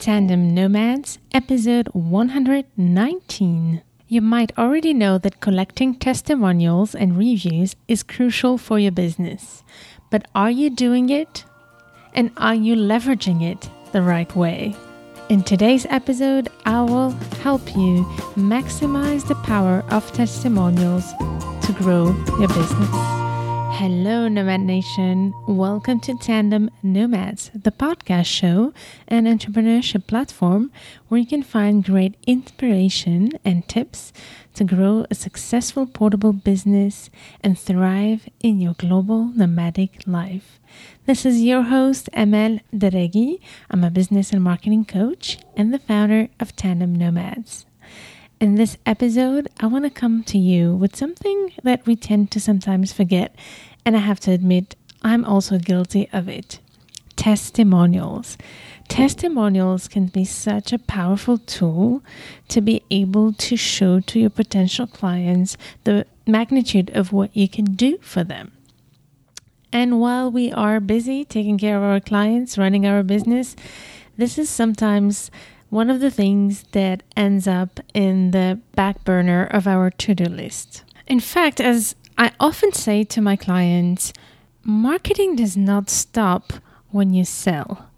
Tandem Nomads, episode 119. You might already know that collecting testimonials and reviews is crucial for your business. But are you doing it? And are you leveraging it the right way? In today's episode, I will help you maximize the power of testimonials to grow your business. Hello, Nomad Nation. Welcome to Tandem Nomads, the podcast show and entrepreneurship platform where you can find great inspiration and tips to grow a successful portable business and thrive in your global nomadic life. This is your host, Amel Derragui. I'm a business and marketing coach and the founder of Tandem Nomads. In this episode, I want to come to you with something that we tend to sometimes forget and I have to admit, I'm also guilty of it. Testimonials. Testimonials can be such a powerful tool to be able to show to your potential clients the magnitude of what you can do for them. And while we are busy taking care of our clients, running our business, this is sometimes one of the things that ends up in the back burner of our to do list. In fact, as I often say to my clients, marketing does not stop when you sell.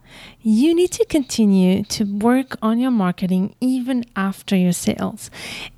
You need to continue to work on your marketing even after your sales.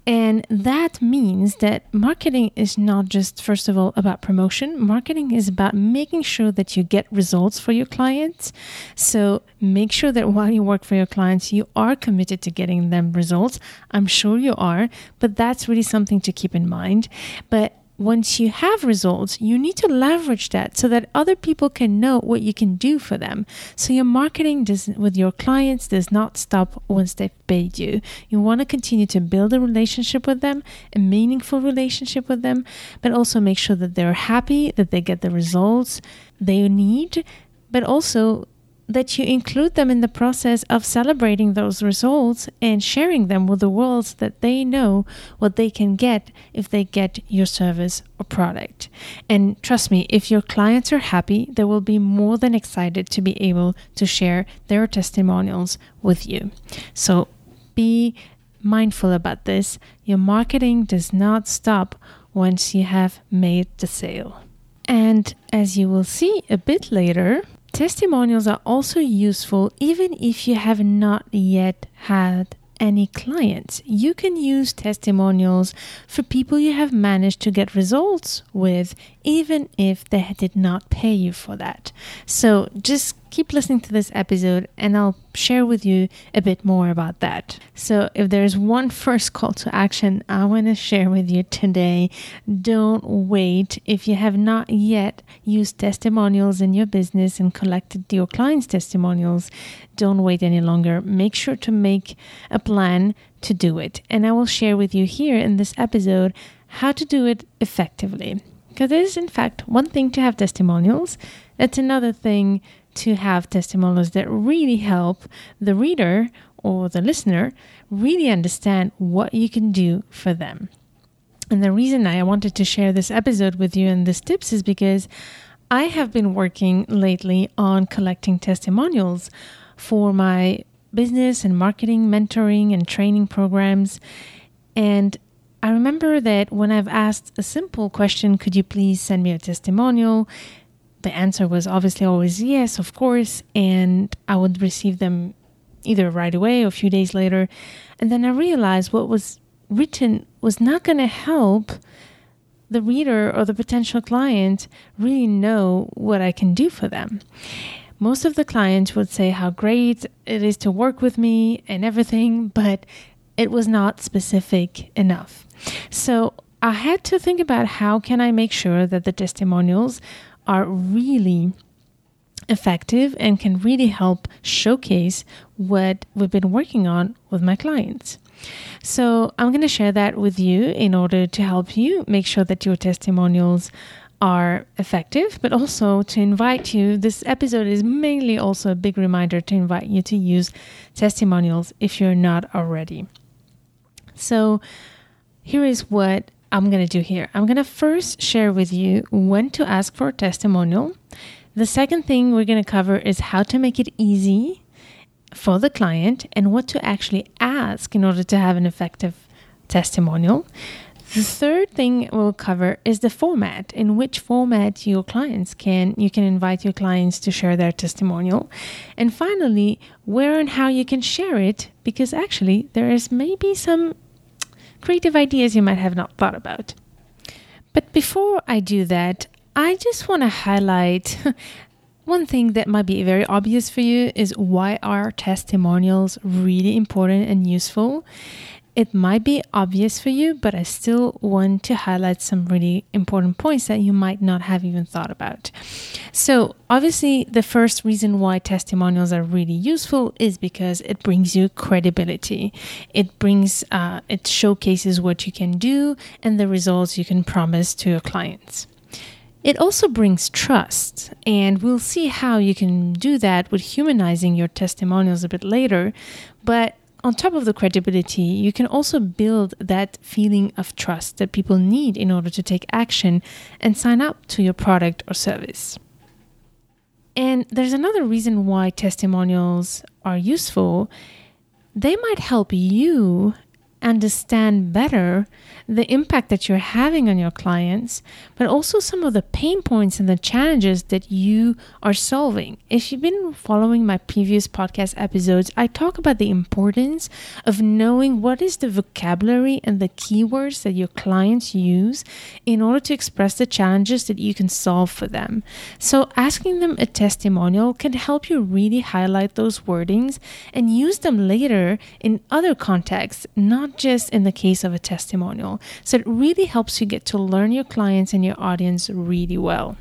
And that means that marketing is not just, first of all, about promotion. Marketing is about making sure that you get results for your clients. So make sure that while you work for your clients, you are committed to getting them results. I'm sure you are, but that's really something to keep in mind. But once you have results, you need to leverage that so that other people can know what you can do for them. So your marketing does with your clients does not stop once they've paid you. You want to continue to build a relationship with them, a meaningful relationship with them, but also make sure that they're happy, that they get the results they need, but also that you include them in the process of celebrating those results and sharing them with the world so that they know what they can get if they get your service or product. And trust me, if your clients are happy, they will be more than excited to be able to share their testimonials with you. So be mindful about this. Your marketing does not stop once you have made the sale. And as you will see a bit later, Testimonials are also useful even if you have not yet had any clients. You can use testimonials for people you have managed to get results with, even if they did not pay you for that. So just keep listening to this episode and I'll share with you a bit more about that. So, if there's one first call to action I want to share with you today, don't wait. If you have not yet used testimonials in your business and collected your clients' testimonials, don't wait any longer. Make sure to make a plan to do it. And I will share with you here in this episode how to do it effectively. Because it is, in fact, one thing to have testimonials, it's another thing to have testimonials that really help the reader or the listener really understand what you can do for them. And the reason I wanted to share this episode with you and these tips is because I have been working lately on collecting testimonials for my business and marketing, mentoring, and training programs. And I remember that when I've asked a simple question, could you please send me a testimonial? the answer was obviously always yes, of course, and I would receive them either right away or a few days later. And then I realized what was written was not going to help the reader or the potential client really know what I can do for them. Most of the clients would say how great it is to work with me and everything, but it was not specific enough. So I had to think about how can I make sure that the testimonials are really effective and can really help showcase what we've been working on with my clients. So, I'm going to share that with you in order to help you make sure that your testimonials are effective, but also to invite you. This episode is mainly also a big reminder to invite you to use testimonials if you're not already. So, here is what I'm going to do here. I'm going to first share with you when to ask for a testimonial. The second thing we're going to cover is how to make it easy for the client and what to actually ask in order to have an effective testimonial. The third thing we'll cover is the format. In which format your clients can you can invite your clients to share their testimonial. And finally, where and how you can share it because actually there is maybe some creative ideas you might have not thought about. But before I do that, I just want to highlight one thing that might be very obvious for you is why are testimonials really important and useful? It might be obvious for you, but I still want to highlight some really important points that you might not have even thought about. So, obviously, the first reason why testimonials are really useful is because it brings you credibility. It brings, uh, it showcases what you can do and the results you can promise to your clients. It also brings trust, and we'll see how you can do that with humanizing your testimonials a bit later. But on top of the credibility, you can also build that feeling of trust that people need in order to take action and sign up to your product or service. And there's another reason why testimonials are useful. They might help you understand better the impact that you're having on your clients, but also some of the pain points and the challenges that you are solving. If you've been following my previous podcast episodes, I talk about the importance of knowing what is the vocabulary and the keywords that your clients use in order to express the challenges that you can solve for them. So, asking them a testimonial can help you really highlight those wordings and use them later in other contexts, not just in the case of a testimonial. So it really helps you get to learn your clients and your audience really well.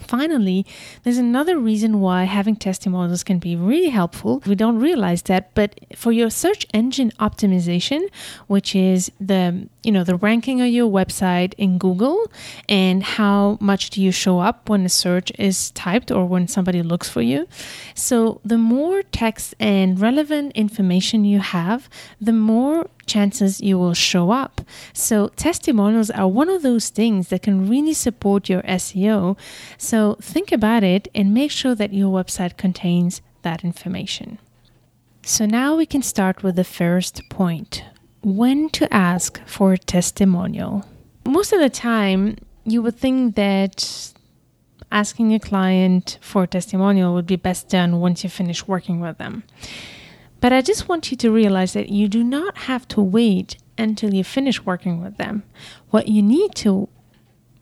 Finally, there's another reason why having testimonials can be really helpful. We don't realize that, but for your search engine optimization, which is the you know the ranking of your website in Google and how much do you show up when a search is typed or when somebody looks for you. So the more text and relevant information you have, the more chances you will show up. So, testimonials are one of those things that can really support your SEO. So, think about it and make sure that your website contains that information. So, now we can start with the first point when to ask for a testimonial. Most of the time, you would think that asking a client for a testimonial would be best done once you finish working with them. But I just want you to realize that you do not have to wait until you finish working with them. What you need to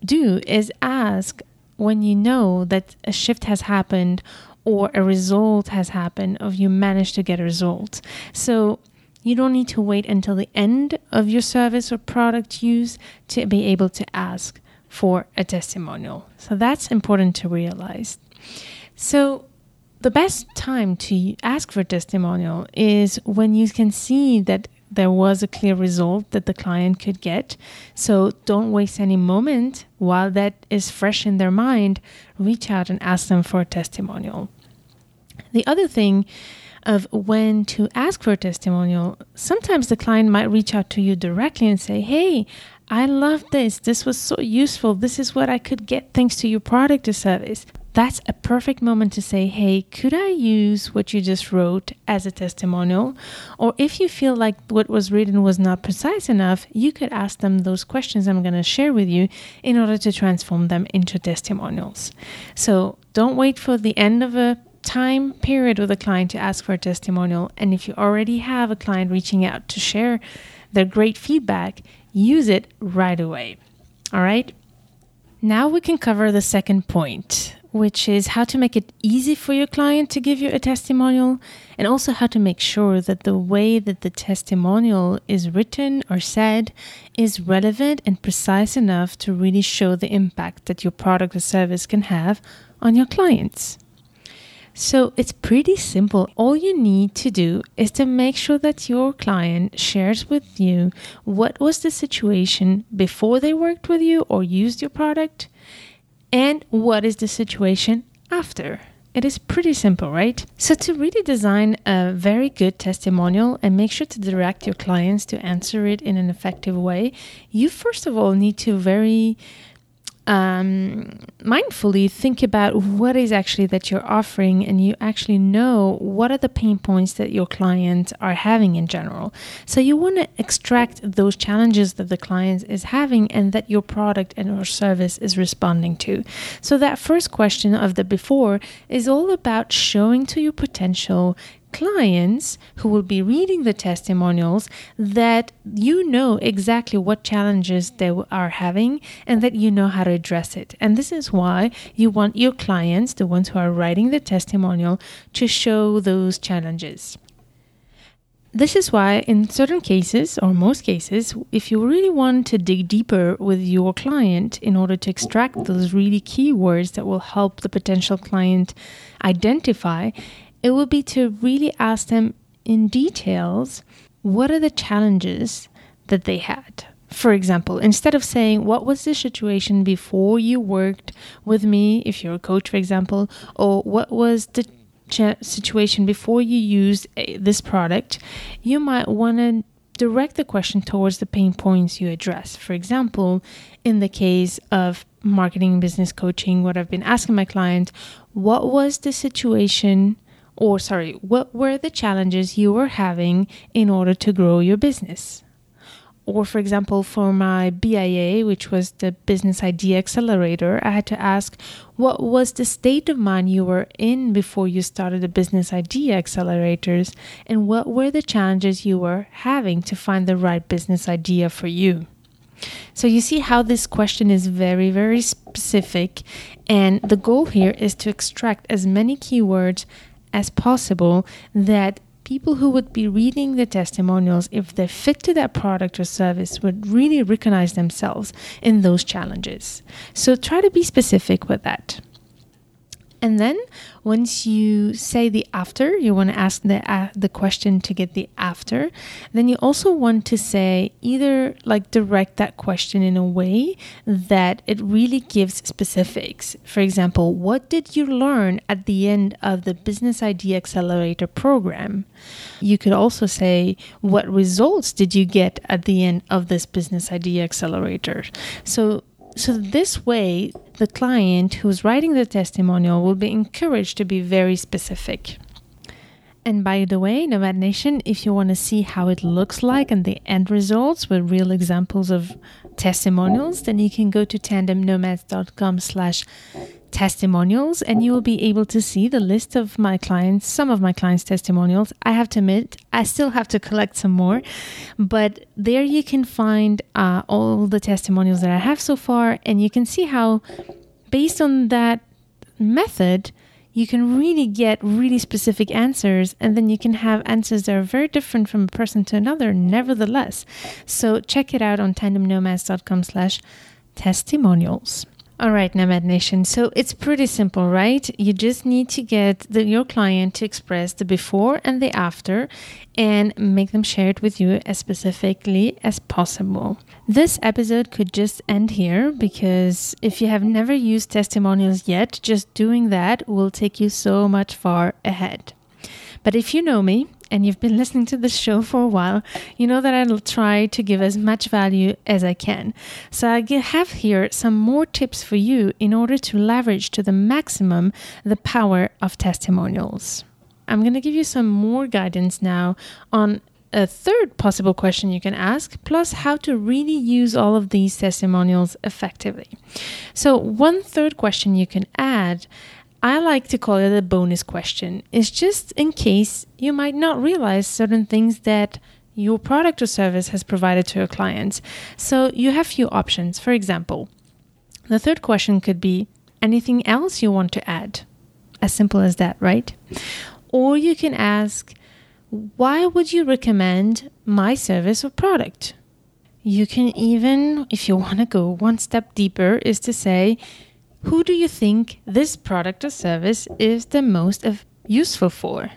do is ask when you know that a shift has happened or a result has happened or you managed to get a result. So you don't need to wait until the end of your service or product use to be able to ask for a testimonial. So that's important to realize. So the best time to ask for testimonial is when you can see that there was a clear result that the client could get. So don't waste any moment while that is fresh in their mind. Reach out and ask them for a testimonial. The other thing of when to ask for a testimonial, sometimes the client might reach out to you directly and say, Hey, I love this. This was so useful. This is what I could get thanks to your product or service that's a perfect moment to say, hey, could I use what you just wrote as a testimonial? Or if you feel like what was written was not precise enough, you could ask them those questions I'm going to share with you in order to transform them into testimonials. So don't wait for the end of a time period with a client to ask for a testimonial. And if you already have a client reaching out to share their great feedback, use it right away. All right. Now we can cover the second point which is how to make it easy for your client to give you a testimonial, and also how to make sure that the way that the testimonial is written or said is relevant and precise enough to really show the impact that your product or service can have on your clients. So it's pretty simple. All you need to do is to make sure that your client shares with you what was the situation before they worked with you or used your product and what is the situation after. It is pretty simple, right? So, to really design a very good testimonial and make sure to direct your clients to answer it in an effective way, you first of all need to very um, mindfully think about what is actually that you're offering and you actually know what are the pain points that your clients are having in general. So you want to extract those challenges that the client is having and that your product and or service is responding to. So that first question of the before is all about showing to your potential clients who will be reading the testimonials that you know exactly what challenges they are having and that you know how to address it. And this is why you want your clients, the ones who are writing the testimonial, to show those challenges. This is why, in certain cases, or most cases, if you really want to dig deeper with your client in order to extract those really key words that will help the potential client identify, it would be to really ask them in details what are the challenges that they had. For example, instead of saying, What was the situation before you worked with me, if you're a coach, for example, or what was the ch- situation before you used a, this product, you might want to direct the question towards the pain points you address. For example, in the case of marketing business coaching, what I've been asking my client, what was the situation or sorry, what were the challenges you were having in order to grow your business? Or, for example, for my BIA, which was the Business Idea Accelerator, I had to ask what was the state of mind you were in before you started the Business Idea Accelerators, and what were the challenges you were having to find the right business idea for you. So, you see how this question is very, very specific, and the goal here is to extract as many keywords as possible that people who would be reading the testimonials, if they fit to that product or service, would really recognize themselves in those challenges. So try to be specific with that. And then once you say the after, you want to ask the uh, the question to get the after. Then you also want to say either like direct that question in a way that it really gives specifics. For example, what did you learn at the end of the Business Idea Accelerator program? You could also say what results did you get at the end of this Business Idea Accelerator? So so this way, the client who's writing the testimonial will be encouraged to be very specific. And by the way, Nomad Nation, if you want to see how it looks like and the end results with real examples of testimonials, then you can go to tandemnomads.com slash testimonials and you will be able to see the list of my clients, some of my clients' testimonials. I have to admit, I still have to collect some more, but there you can find uh, all the testimonials that I have so far, and you can see how, based on that method, you can really get really specific answers and then you can have answers that are very different from a person to another nevertheless. So check it out on tandemnomads.com slash testimonials all right, Nomad Nation. So it's pretty simple, right? You just need to get the, your client to express the before and the after and make them share it with you as specifically as possible. This episode could just end here because if you have never used testimonials yet, just doing that will take you so much far ahead. But if you know me and you've been listening to this show for a while, you know that I'll try to give as much value as I can. So I have here some more tips for you in order to leverage to the maximum the power of testimonials. I'm going to give you some more guidance now on a third possible question you can ask, plus how to really use all of these testimonials effectively. So, one third question you can add I like to call it a bonus question. It's just in case you might not realize certain things that your product or service has provided to your clients. So you have few options. For example, the third question could be anything else you want to add? As simple as that, right? Or you can ask, why would you recommend my service or product? You can even, if you want to go one step deeper, is to say, who do you think this product or service is the most useful for?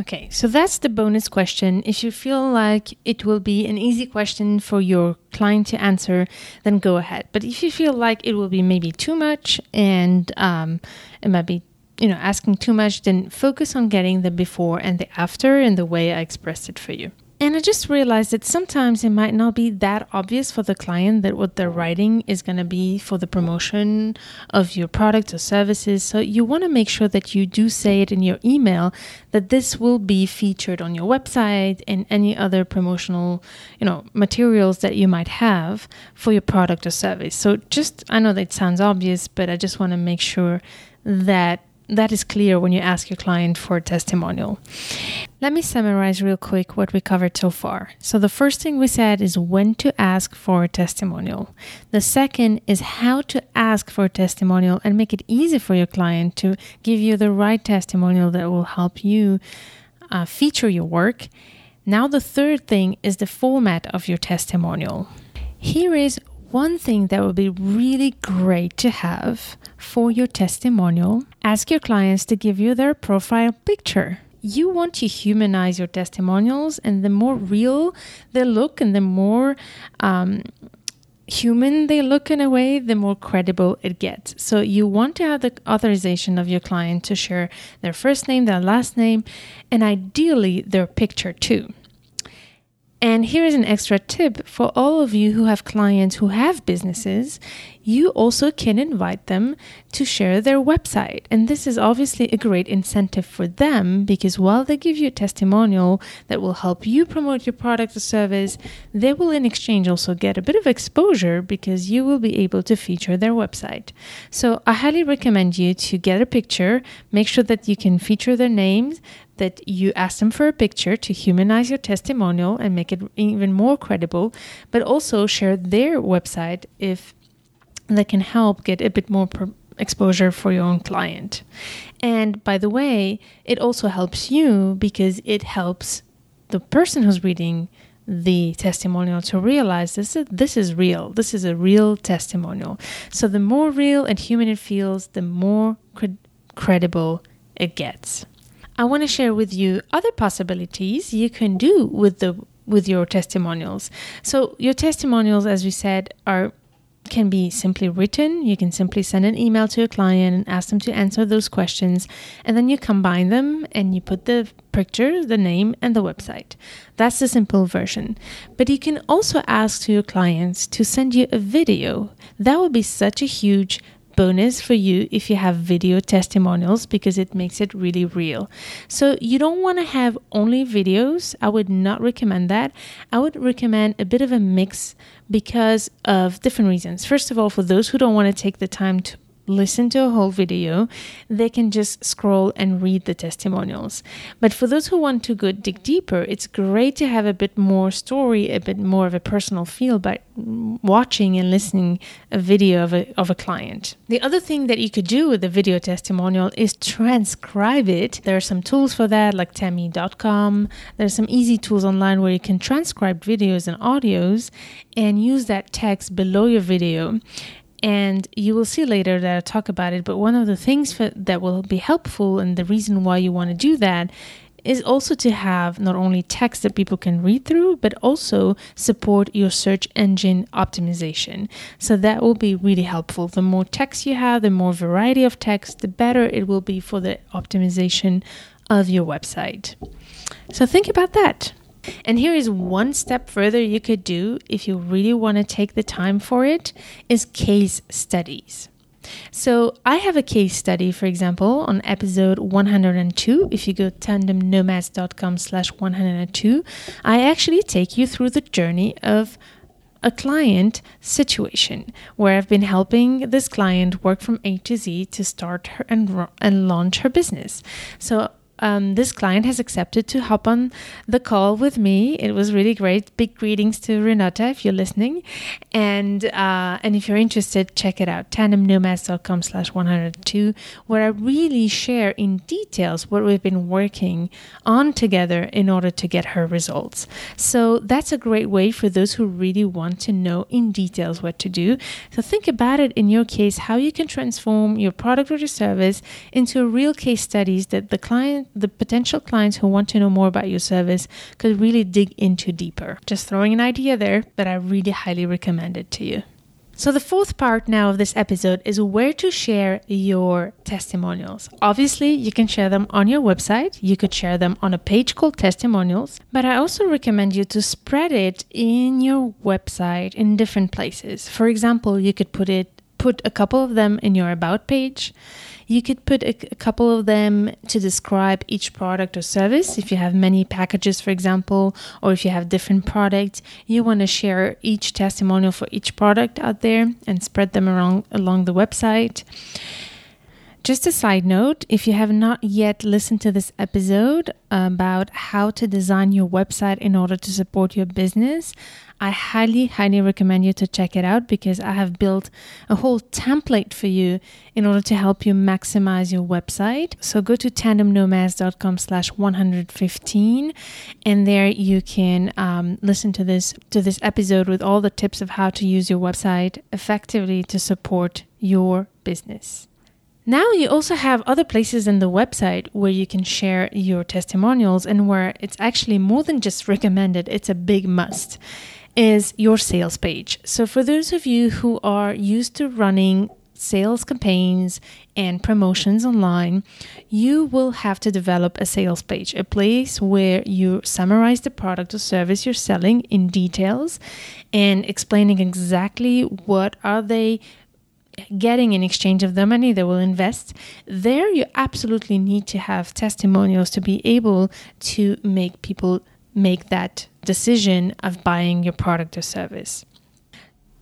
Okay, so that's the bonus question. If you feel like it will be an easy question for your client to answer, then go ahead. But if you feel like it will be maybe too much and um, it might be, you know, asking too much, then focus on getting the before and the after in the way I expressed it for you. And I just realized that sometimes it might not be that obvious for the client that what they're writing is going to be for the promotion of your product or services. So you want to make sure that you do say it in your email that this will be featured on your website and any other promotional, you know, materials that you might have for your product or service. So just I know that sounds obvious, but I just want to make sure that that is clear when you ask your client for a testimonial. Let me summarize real quick what we covered so far. So, the first thing we said is when to ask for a testimonial. The second is how to ask for a testimonial and make it easy for your client to give you the right testimonial that will help you uh, feature your work. Now, the third thing is the format of your testimonial. Here is one thing that would be really great to have for your testimonial ask your clients to give you their profile picture. You want to humanize your testimonials, and the more real they look and the more um, human they look in a way, the more credible it gets. So you want to have the authorization of your client to share their first name, their last name, and ideally their picture too. And here is an extra tip for all of you who have clients who have businesses. You also can invite them to share their website. And this is obviously a great incentive for them because while they give you a testimonial that will help you promote your product or service, they will in exchange also get a bit of exposure because you will be able to feature their website. So I highly recommend you to get a picture, make sure that you can feature their names, that you ask them for a picture to humanize your testimonial and make it even more credible, but also share their website if that can help get a bit more exposure for your own client. And by the way, it also helps you because it helps the person who's reading the testimonial to realize this is, this is real. This is a real testimonial. So the more real and human it feels, the more cred- credible it gets. I want to share with you other possibilities you can do with the with your testimonials. So your testimonials as we said are can be simply written. You can simply send an email to a client and ask them to answer those questions, and then you combine them and you put the picture, the name, and the website. That's the simple version. But you can also ask to your clients to send you a video. That would be such a huge bonus for you if you have video testimonials because it makes it really real. So you don't want to have only videos. I would not recommend that. I would recommend a bit of a mix because of different reasons. First of all, for those who don't want to take the time to listen to a whole video, they can just scroll and read the testimonials. But for those who want to go dig deeper, it's great to have a bit more story, a bit more of a personal feel by watching and listening a video of a, of a client. The other thing that you could do with a video testimonial is transcribe it. There are some tools for that, like Temi.com. There's some easy tools online where you can transcribe videos and audios and use that text below your video and you will see later that I talk about it. But one of the things for, that will be helpful, and the reason why you want to do that, is also to have not only text that people can read through, but also support your search engine optimization. So that will be really helpful. The more text you have, the more variety of text, the better it will be for the optimization of your website. So think about that. And here is one step further you could do if you really want to take the time for it is case studies. So I have a case study, for example, on episode 102. If you go tandemnomads.com slash 102, I actually take you through the journey of a client situation where I've been helping this client work from A to Z to start her and, and launch her business. So um, this client has accepted to hop on the call with me. It was really great. Big greetings to Renata if you're listening, and uh, and if you're interested, check it out tandemnomads.com slash 102, where I really share in details what we've been working on together in order to get her results. So that's a great way for those who really want to know in details what to do. So think about it in your case how you can transform your product or your service into real case studies that the client the potential clients who want to know more about your service could really dig into deeper. Just throwing an idea there, but I really highly recommend it to you. So, the fourth part now of this episode is where to share your testimonials. Obviously, you can share them on your website, you could share them on a page called Testimonials, but I also recommend you to spread it in your website in different places. For example, you could put it put a couple of them in your about page. You could put a, a, couple of them to describe each product or service. If you have many packages, for example, or if you have different products, you want to share each testimonial for each product out there and spread them around along the website. Just a side note if you have not yet listened to this episode about how to design your website in order to support your business, I highly, highly recommend you to check it out because I have built a whole template for you in order to help you maximize your website. So go to tandemnomads.com slash 115 and there you can um, listen to this to this episode with all the tips of how to use your website effectively to support your business. Now you also have other places in the website where you can share your testimonials and where it's actually more than just recommended, it's a big must is your sales page. So, for those of you who are used to running sales campaigns and promotions online, you will have to develop a sales page, a place where you summarize the product or service you're selling in details and explaining exactly what are they getting in exchange of the money they will invest there you absolutely need to have testimonials to be able to make people make that decision of buying your product or service.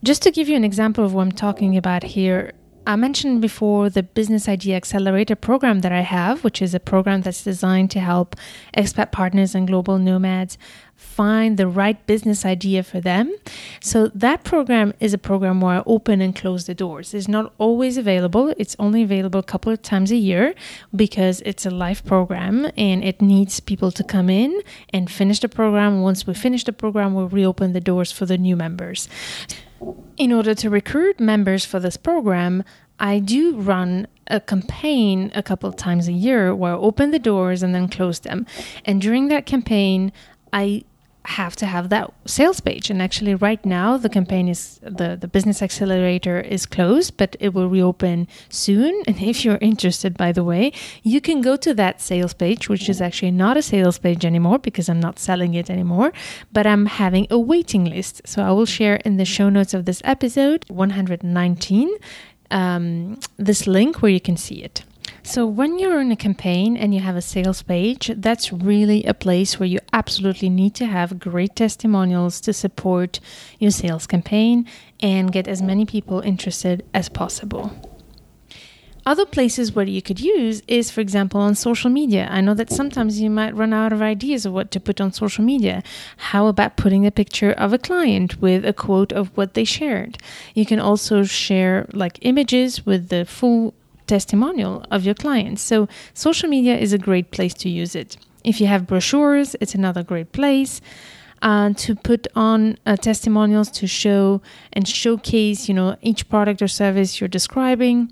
Just to give you an example of what I'm talking about here, I mentioned before the Business Idea Accelerator program that I have, which is a program that's designed to help expat partners and global nomads find the right business idea for them. So, that program is a program where I open and close the doors. It's not always available, it's only available a couple of times a year because it's a live program and it needs people to come in and finish the program. Once we finish the program, we'll reopen the doors for the new members. In order to recruit members for this program, I do run a campaign a couple of times a year where I open the doors and then close them. And during that campaign, I have to have that sales page. And actually, right now, the campaign is the, the business accelerator is closed, but it will reopen soon. And if you're interested, by the way, you can go to that sales page, which is actually not a sales page anymore because I'm not selling it anymore, but I'm having a waiting list. So I will share in the show notes of this episode 119 um, this link where you can see it. So, when you're in a campaign and you have a sales page, that's really a place where you absolutely need to have great testimonials to support your sales campaign and get as many people interested as possible. Other places where you could use is, for example, on social media. I know that sometimes you might run out of ideas of what to put on social media. How about putting a picture of a client with a quote of what they shared? You can also share like images with the full testimonial of your clients. So, social media is a great place to use it. If you have brochures, it's another great place. Uh, to put on uh, testimonials to show and showcase, you know, each product or service you're describing.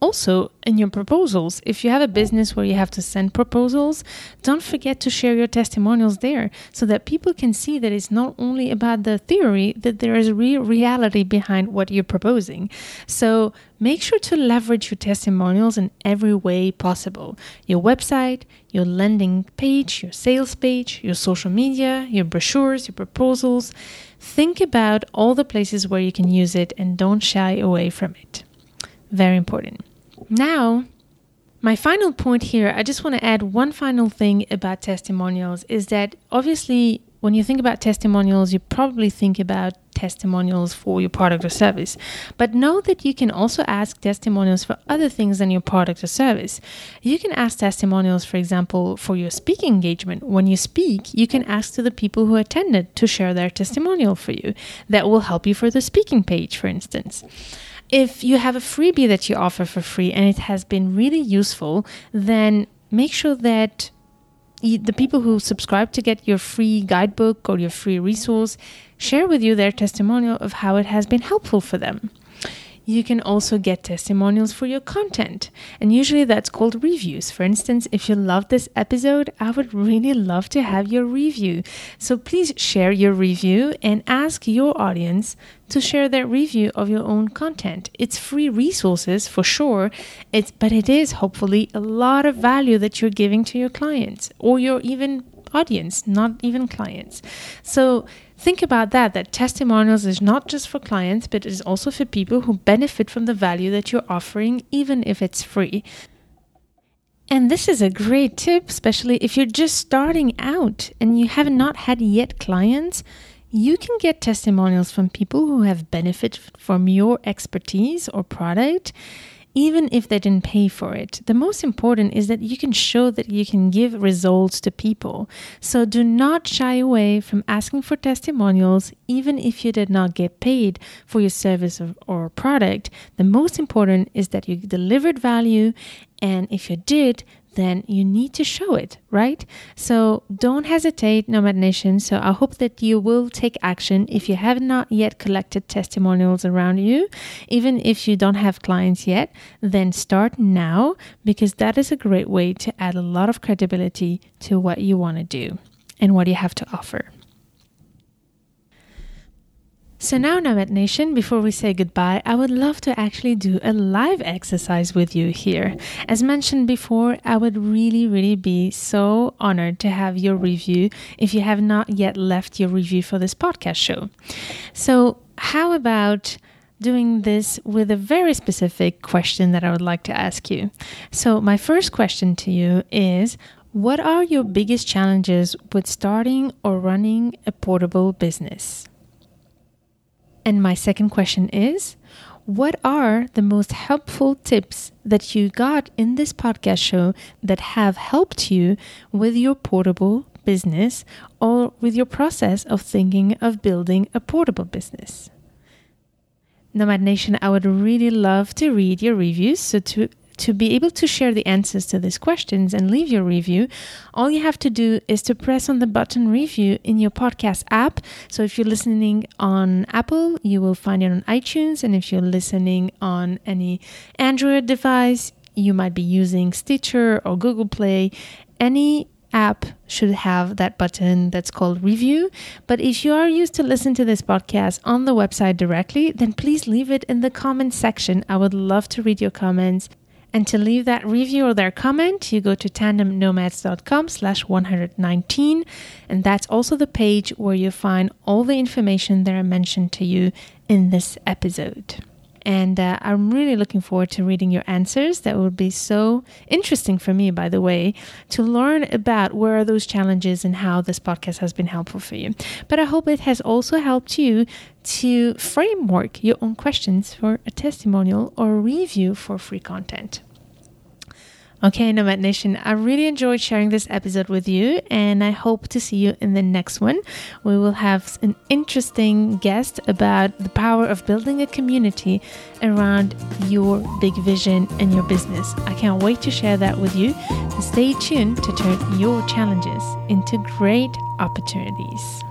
Also, in your proposals, if you have a business where you have to send proposals, don't forget to share your testimonials there so that people can see that it's not only about the theory, that there is real reality behind what you're proposing. So, make sure to leverage your testimonials in every way possible your website, your landing page, your sales page, your social media, your brochures, your proposals. Think about all the places where you can use it and don't shy away from it. Very important. Now, my final point here, I just want to add one final thing about testimonials is that obviously, when you think about testimonials, you probably think about testimonials for your product or service. But know that you can also ask testimonials for other things than your product or service. You can ask testimonials, for example, for your speaking engagement. When you speak, you can ask to the people who attended to share their testimonial for you. That will help you for the speaking page, for instance. If you have a freebie that you offer for free and it has been really useful, then make sure that the people who subscribe to get your free guidebook or your free resource share with you their testimonial of how it has been helpful for them. You can also get testimonials for your content, and usually that's called reviews. For instance, if you love this episode, I would really love to have your review. So please share your review and ask your audience to share their review of your own content. It's free resources for sure, it's but it is hopefully a lot of value that you're giving to your clients or your even audience, not even clients. So think about that that testimonials is not just for clients, but it is also for people who benefit from the value that you're offering, even if it's free. And this is a great tip, especially if you're just starting out and you have not had yet clients. You can get testimonials from people who have benefited from your expertise or product even if they didn't pay for it. The most important is that you can show that you can give results to people. So do not shy away from asking for testimonials, even if you did not get paid for your service or, product. The most important is that you delivered value, and if you did, then you need to show it, right? So don't hesitate, Nomad Nation. So I hope that you will take action if you have not yet collected testimonials around you. Even if you don't have clients yet, then start now because that is a great way to add a lot of credibility to what you want to do and what you have to offer. So now, Nomad Nation, before we say goodbye, I would love to actually do a live exercise with you here. As mentioned before, I would really, really be so honored to have your review if you have not yet left your review for this podcast show. So, how about doing this with a very specific question that I would like to ask you? So, my first question to you is What are your biggest challenges with starting or running a portable business? And my second question is What are the most helpful tips that you got in this podcast show that have helped you with your portable business or with your process of thinking of building a portable business? Nomad Nation, I would really love to read your reviews. So to to be able to share the answers to these questions and leave your review, all you have to do is to press on the button review in your podcast app. So if you're listening on Apple, you will find it on iTunes. And if you're listening on any Android device, you might be using Stitcher or Google Play. Any app should have that button that's called review. But if you are used to listen to this podcast on the website directly, then please leave it in the comment section. I would love to read your comments. And to leave that review or their comment, you go to tandemnomads.com slash 119. And that's also the page where you find all the information that I mentioned to you in this episode. And uh, I'm really looking forward to reading your answers. That would be so interesting for me, by the way, to learn about where are those challenges and how this podcast has been helpful for you. But I hope it has also helped you to framework your own questions for a testimonial or review for free content. Okay, Nomad Nation, I really enjoyed sharing this episode with you, and I hope to see you in the next one. We will have an interesting guest about the power of building a community around your big vision and your business. I can't wait to share that with you. Stay tuned to turn your challenges into great opportunities.